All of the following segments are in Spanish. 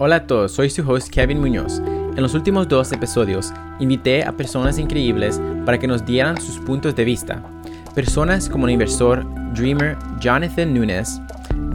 Hola a todos, soy su host Kevin Muñoz. En los últimos dos episodios invité a personas increíbles para que nos dieran sus puntos de vista. Personas como el inversor, dreamer Jonathan Nunes,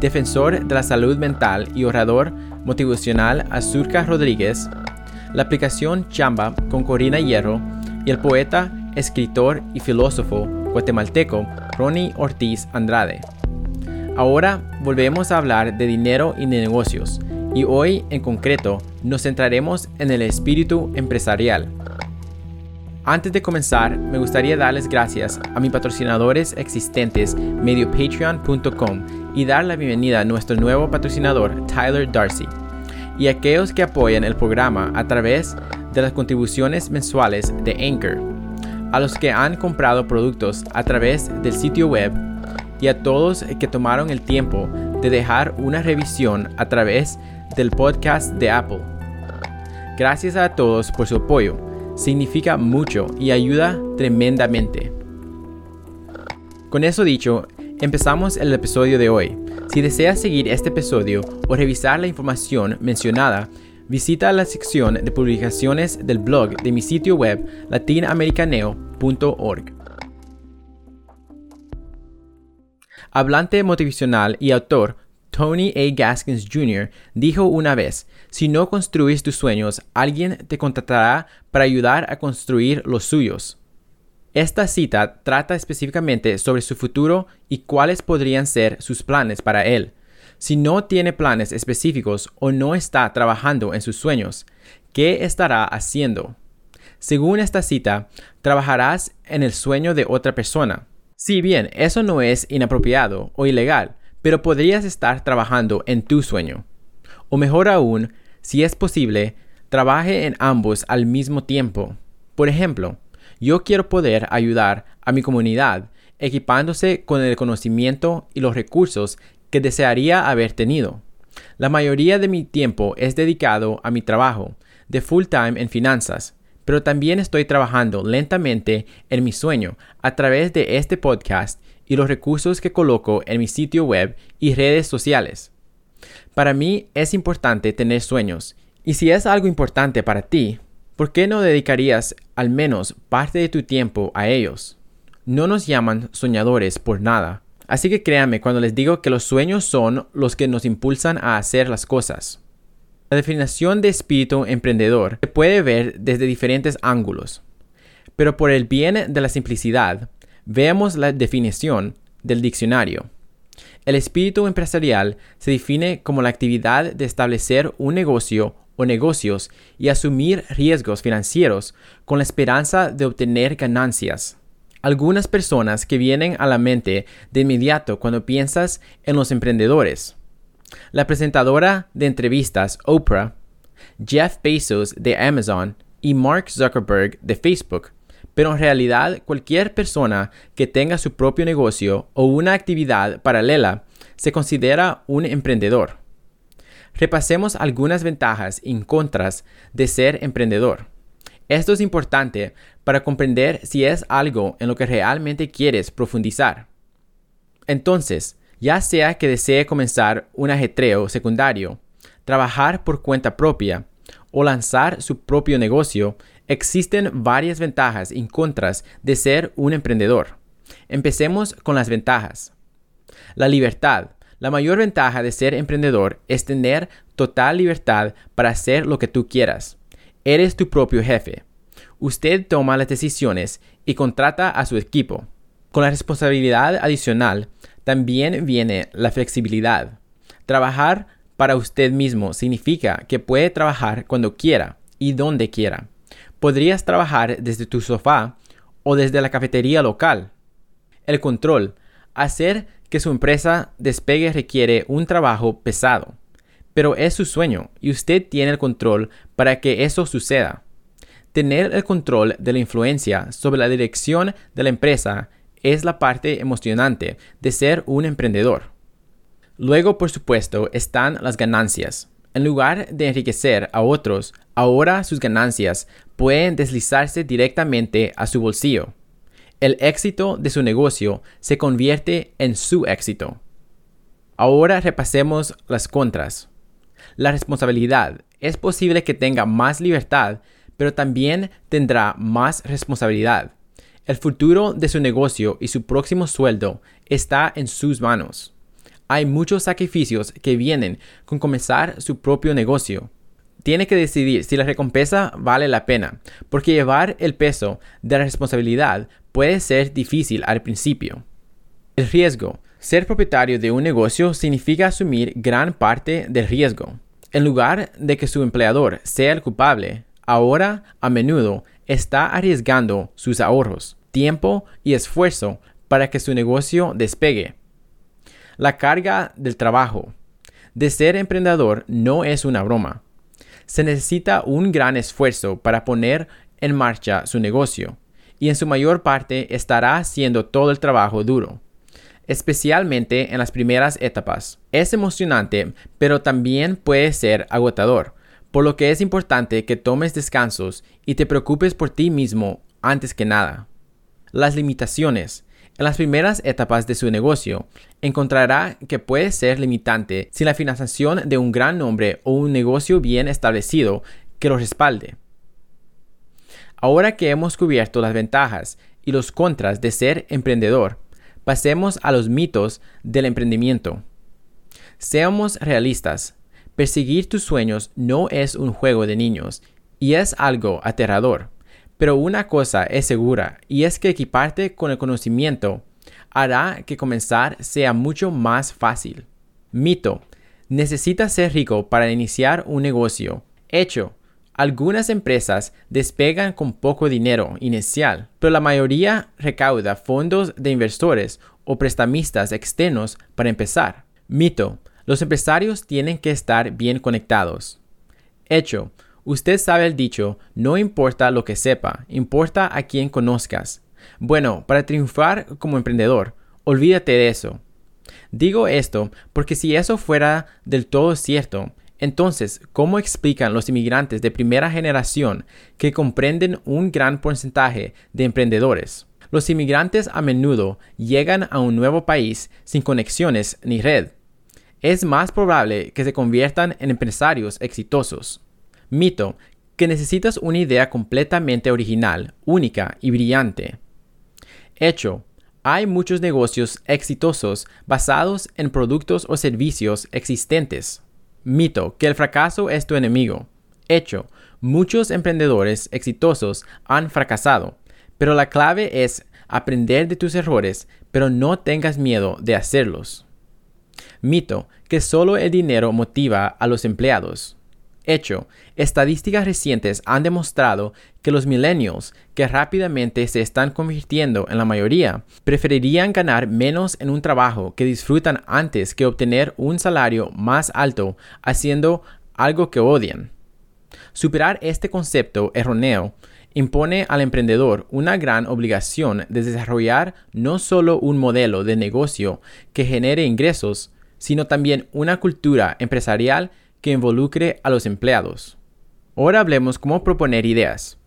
defensor de la salud mental y orador motivacional Azurka Rodríguez, la aplicación Chamba con Corina Hierro y el poeta, escritor y filósofo guatemalteco Ronnie Ortiz Andrade. Ahora volvemos a hablar de dinero y de negocios, y hoy en concreto nos centraremos en el espíritu empresarial. Antes de comenzar, me gustaría darles gracias a mis patrocinadores existentes mediopatreon.com y dar la bienvenida a nuestro nuevo patrocinador Tyler Darcy y a aquellos que apoyan el programa a través de las contribuciones mensuales de Anchor, a los que han comprado productos a través del sitio web y a todos que tomaron el tiempo de dejar una revisión a través del podcast de Apple. Gracias a todos por su apoyo, significa mucho y ayuda tremendamente. Con eso dicho, empezamos el episodio de hoy. Si deseas seguir este episodio o revisar la información mencionada, visita la sección de publicaciones del blog de mi sitio web latinamericaneo.org. Hablante motivacional y autor Tony A. Gaskins Jr. dijo una vez, si no construyes tus sueños, alguien te contratará para ayudar a construir los suyos. Esta cita trata específicamente sobre su futuro y cuáles podrían ser sus planes para él. Si no tiene planes específicos o no está trabajando en sus sueños, ¿qué estará haciendo? Según esta cita, trabajarás en el sueño de otra persona. Si bien eso no es inapropiado o ilegal, pero podrías estar trabajando en tu sueño. O mejor aún, si es posible, trabaje en ambos al mismo tiempo. Por ejemplo, yo quiero poder ayudar a mi comunidad equipándose con el conocimiento y los recursos que desearía haber tenido. La mayoría de mi tiempo es dedicado a mi trabajo, de full time en finanzas, pero también estoy trabajando lentamente en mi sueño a través de este podcast y los recursos que coloco en mi sitio web y redes sociales. Para mí es importante tener sueños, y si es algo importante para ti, ¿por qué no dedicarías al menos parte de tu tiempo a ellos? No nos llaman soñadores por nada, así que créanme cuando les digo que los sueños son los que nos impulsan a hacer las cosas. La definición de espíritu emprendedor se puede ver desde diferentes ángulos, pero por el bien de la simplicidad, veamos la definición del diccionario. El espíritu empresarial se define como la actividad de establecer un negocio o negocios y asumir riesgos financieros con la esperanza de obtener ganancias. Algunas personas que vienen a la mente de inmediato cuando piensas en los emprendedores la presentadora de entrevistas Oprah, Jeff Bezos de Amazon y Mark Zuckerberg de Facebook. Pero en realidad cualquier persona que tenga su propio negocio o una actividad paralela se considera un emprendedor. Repasemos algunas ventajas y contras de ser emprendedor. Esto es importante para comprender si es algo en lo que realmente quieres profundizar. Entonces, ya sea que desee comenzar un ajetreo secundario, trabajar por cuenta propia o lanzar su propio negocio, existen varias ventajas y contras de ser un emprendedor. Empecemos con las ventajas. La libertad. La mayor ventaja de ser emprendedor es tener total libertad para hacer lo que tú quieras. Eres tu propio jefe. Usted toma las decisiones y contrata a su equipo. Con la responsabilidad adicional también viene la flexibilidad. Trabajar para usted mismo significa que puede trabajar cuando quiera y donde quiera. Podrías trabajar desde tu sofá o desde la cafetería local. El control. Hacer que su empresa despegue requiere un trabajo pesado, pero es su sueño y usted tiene el control para que eso suceda. Tener el control de la influencia sobre la dirección de la empresa es la parte emocionante de ser un emprendedor. Luego, por supuesto, están las ganancias. En lugar de enriquecer a otros, ahora sus ganancias pueden deslizarse directamente a su bolsillo. El éxito de su negocio se convierte en su éxito. Ahora repasemos las contras. La responsabilidad. Es posible que tenga más libertad, pero también tendrá más responsabilidad. El futuro de su negocio y su próximo sueldo está en sus manos. Hay muchos sacrificios que vienen con comenzar su propio negocio. Tiene que decidir si la recompensa vale la pena, porque llevar el peso de la responsabilidad puede ser difícil al principio. El riesgo. Ser propietario de un negocio significa asumir gran parte del riesgo. En lugar de que su empleador sea el culpable, ahora a menudo está arriesgando sus ahorros, tiempo y esfuerzo para que su negocio despegue. La carga del trabajo. De ser emprendedor no es una broma. Se necesita un gran esfuerzo para poner en marcha su negocio, y en su mayor parte estará haciendo todo el trabajo duro especialmente en las primeras etapas. Es emocionante, pero también puede ser agotador, por lo que es importante que tomes descansos y te preocupes por ti mismo antes que nada. Las limitaciones. En las primeras etapas de su negocio, encontrará que puede ser limitante sin la financiación de un gran nombre o un negocio bien establecido que lo respalde. Ahora que hemos cubierto las ventajas y los contras de ser emprendedor, Pasemos a los mitos del emprendimiento. Seamos realistas. Perseguir tus sueños no es un juego de niños y es algo aterrador. Pero una cosa es segura y es que equiparte con el conocimiento hará que comenzar sea mucho más fácil. Mito. Necesitas ser rico para iniciar un negocio. Hecho. Algunas empresas despegan con poco dinero inicial, pero la mayoría recauda fondos de inversores o prestamistas externos para empezar. Mito. Los empresarios tienen que estar bien conectados. Hecho. Usted sabe el dicho, no importa lo que sepa, importa a quien conozcas. Bueno, para triunfar como emprendedor, olvídate de eso. Digo esto porque si eso fuera del todo cierto, entonces, ¿cómo explican los inmigrantes de primera generación que comprenden un gran porcentaje de emprendedores? Los inmigrantes a menudo llegan a un nuevo país sin conexiones ni red. Es más probable que se conviertan en empresarios exitosos. Mito, que necesitas una idea completamente original, única y brillante. Hecho, hay muchos negocios exitosos basados en productos o servicios existentes. Mito, que el fracaso es tu enemigo. Hecho, muchos emprendedores exitosos han fracasado, pero la clave es aprender de tus errores, pero no tengas miedo de hacerlos. Mito, que solo el dinero motiva a los empleados. Hecho, estadísticas recientes han demostrado que los millennials, que rápidamente se están convirtiendo en la mayoría, preferirían ganar menos en un trabajo que disfrutan antes que obtener un salario más alto haciendo algo que odian. Superar este concepto erróneo impone al emprendedor una gran obligación de desarrollar no solo un modelo de negocio que genere ingresos, sino también una cultura empresarial que involucre a los empleados. Ahora hablemos cómo proponer ideas.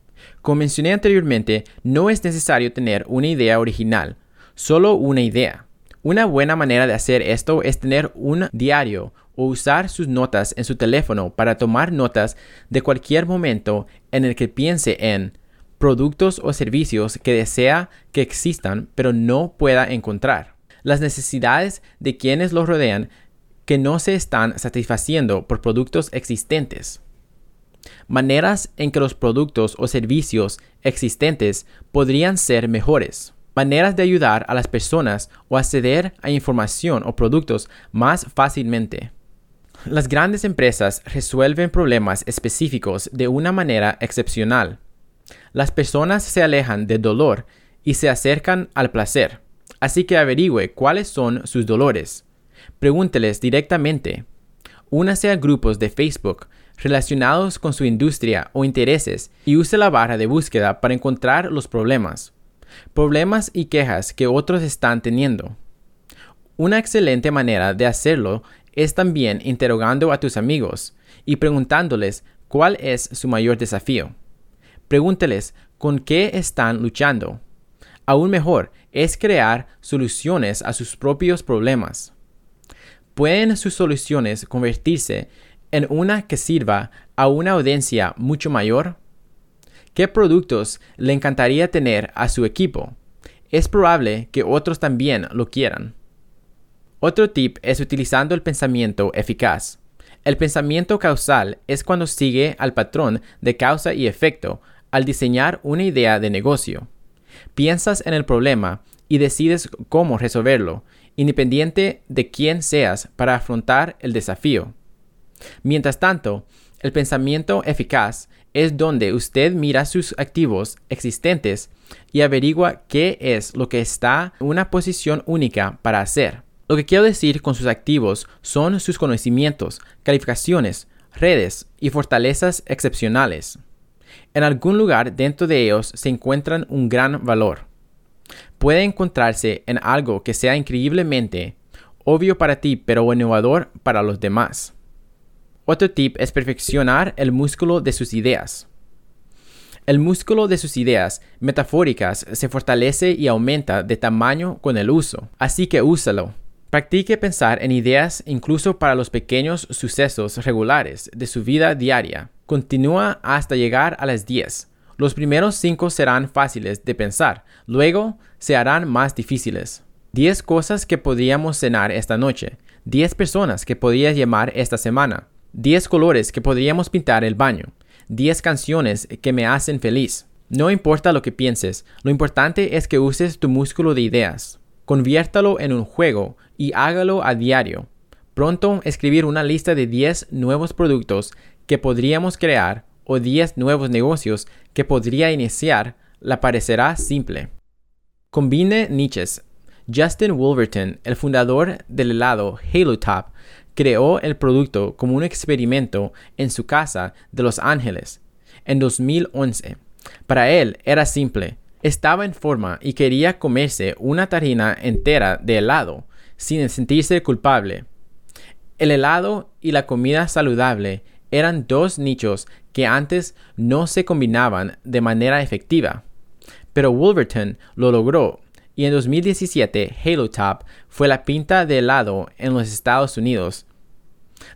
Como mencioné anteriormente, no es necesario tener una idea original, solo una idea. Una buena manera de hacer esto es tener un diario o usar sus notas en su teléfono para tomar notas de cualquier momento en el que piense en productos o servicios que desea que existan pero no pueda encontrar. Las necesidades de quienes los rodean que no se están satisfaciendo por productos existentes. Maneras en que los productos o servicios existentes podrían ser mejores. Maneras de ayudar a las personas o acceder a información o productos más fácilmente. Las grandes empresas resuelven problemas específicos de una manera excepcional. Las personas se alejan del dolor y se acercan al placer. Así que averigüe cuáles son sus dolores Pregúnteles directamente. Únase a grupos de Facebook relacionados con su industria o intereses y use la barra de búsqueda para encontrar los problemas. Problemas y quejas que otros están teniendo. Una excelente manera de hacerlo es también interrogando a tus amigos y preguntándoles cuál es su mayor desafío. Pregúnteles con qué están luchando. Aún mejor es crear soluciones a sus propios problemas pueden sus soluciones convertirse en una que sirva a una audiencia mucho mayor? ¿Qué productos le encantaría tener a su equipo? Es probable que otros también lo quieran. Otro tip es utilizando el pensamiento eficaz. El pensamiento causal es cuando sigue al patrón de causa y efecto al diseñar una idea de negocio. Piensas en el problema y decides cómo resolverlo, independiente de quién seas para afrontar el desafío. Mientras tanto, el pensamiento eficaz es donde usted mira sus activos existentes y averigua qué es lo que está en una posición única para hacer. Lo que quiero decir con sus activos son sus conocimientos, calificaciones, redes y fortalezas excepcionales. En algún lugar dentro de ellos se encuentran un gran valor. Puede encontrarse en algo que sea increíblemente obvio para ti pero innovador para los demás. Otro tip es perfeccionar el músculo de sus ideas. El músculo de sus ideas metafóricas se fortalece y aumenta de tamaño con el uso, así que úsalo. Practique pensar en ideas incluso para los pequeños sucesos regulares de su vida diaria. Continúa hasta llegar a las 10. Los primeros 5 serán fáciles de pensar, luego se harán más difíciles. 10 cosas que podríamos cenar esta noche. 10 personas que podrías llamar esta semana. 10 colores que podríamos pintar el baño. 10 canciones que me hacen feliz. No importa lo que pienses, lo importante es que uses tu músculo de ideas. Conviértalo en un juego y hágalo a diario. Pronto escribir una lista de 10 nuevos productos que podríamos crear o 10 nuevos negocios que podría iniciar la parecerá simple. Combine niches. Justin Wolverton, el fundador del helado Halo Top, creó el producto como un experimento en su casa de Los Ángeles en 2011. Para él era simple. Estaba en forma y quería comerse una tarina entera de helado sin sentirse culpable. El helado y la comida saludable eran dos nichos que antes no se combinaban de manera efectiva. Pero Wolverton lo logró y en 2017 Halo Top fue la pinta de helado en los Estados Unidos.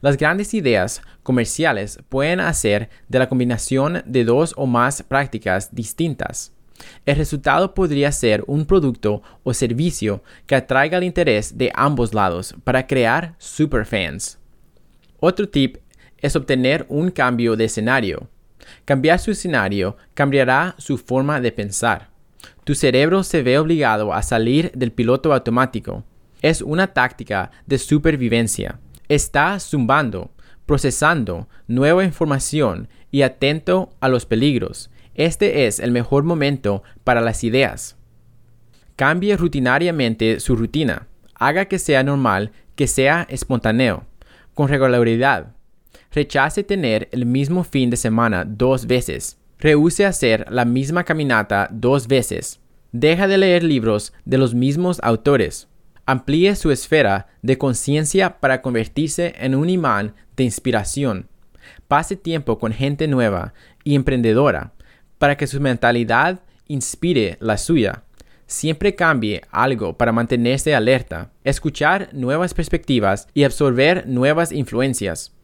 Las grandes ideas comerciales pueden hacer de la combinación de dos o más prácticas distintas. El resultado podría ser un producto o servicio que atraiga el interés de ambos lados para crear superfans. Otro tip es obtener un cambio de escenario. Cambiar su escenario cambiará su forma de pensar. Tu cerebro se ve obligado a salir del piloto automático. Es una táctica de supervivencia. Está zumbando, procesando nueva información y atento a los peligros. Este es el mejor momento para las ideas. Cambie rutinariamente su rutina. Haga que sea normal, que sea espontáneo, con regularidad. Rechace tener el mismo fin de semana dos veces. Rehúse hacer la misma caminata dos veces. Deja de leer libros de los mismos autores. Amplíe su esfera de conciencia para convertirse en un imán de inspiración. Pase tiempo con gente nueva y emprendedora para que su mentalidad inspire la suya. Siempre cambie algo para mantenerse alerta, escuchar nuevas perspectivas y absorber nuevas influencias.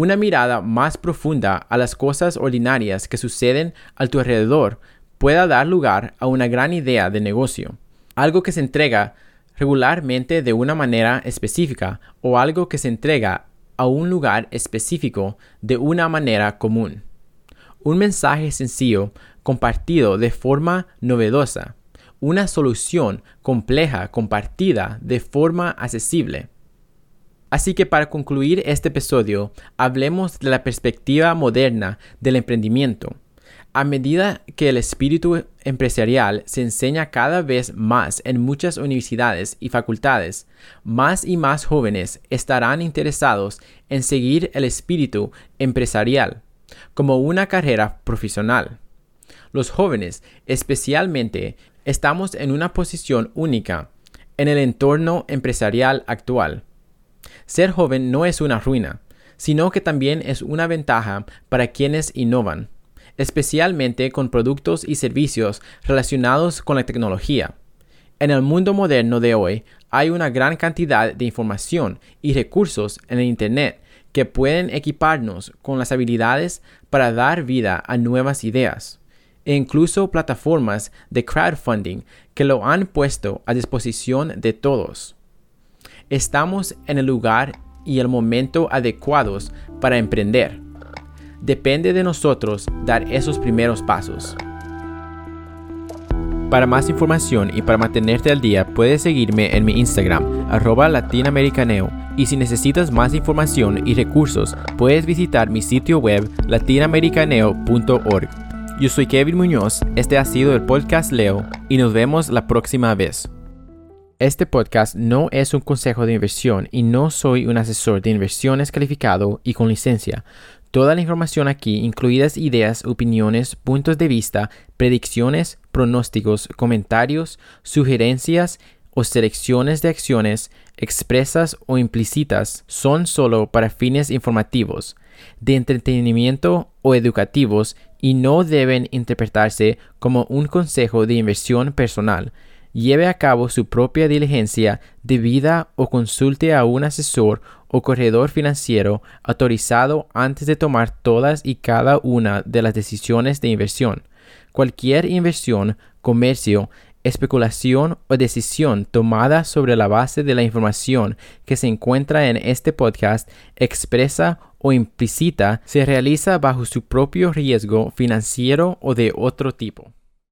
Una mirada más profunda a las cosas ordinarias que suceden a tu alrededor pueda dar lugar a una gran idea de negocio. Algo que se entrega regularmente de una manera específica o algo que se entrega a un lugar específico de una manera común. Un mensaje sencillo compartido de forma novedosa. Una solución compleja compartida de forma accesible. Así que para concluir este episodio, hablemos de la perspectiva moderna del emprendimiento. A medida que el espíritu empresarial se enseña cada vez más en muchas universidades y facultades, más y más jóvenes estarán interesados en seguir el espíritu empresarial como una carrera profesional. Los jóvenes, especialmente, estamos en una posición única en el entorno empresarial actual ser joven no es una ruina, sino que también es una ventaja para quienes innovan, especialmente con productos y servicios relacionados con la tecnología. En el mundo moderno de hoy hay una gran cantidad de información y recursos en el Internet que pueden equiparnos con las habilidades para dar vida a nuevas ideas, e incluso plataformas de crowdfunding que lo han puesto a disposición de todos. Estamos en el lugar y el momento adecuados para emprender. Depende de nosotros dar esos primeros pasos. Para más información y para mantenerte al día, puedes seguirme en mi Instagram, arroba latinoamericaneo. Y si necesitas más información y recursos, puedes visitar mi sitio web latinoamericaneo.org. Yo soy Kevin Muñoz, este ha sido el podcast Leo y nos vemos la próxima vez. Este podcast no es un consejo de inversión y no soy un asesor de inversiones calificado y con licencia. Toda la información aquí, incluidas ideas, opiniones, puntos de vista, predicciones, pronósticos, comentarios, sugerencias o selecciones de acciones expresas o implícitas, son solo para fines informativos, de entretenimiento o educativos y no deben interpretarse como un consejo de inversión personal lleve a cabo su propia diligencia debida o consulte a un asesor o corredor financiero autorizado antes de tomar todas y cada una de las decisiones de inversión. Cualquier inversión, comercio, especulación o decisión tomada sobre la base de la información que se encuentra en este podcast expresa o implícita se realiza bajo su propio riesgo financiero o de otro tipo.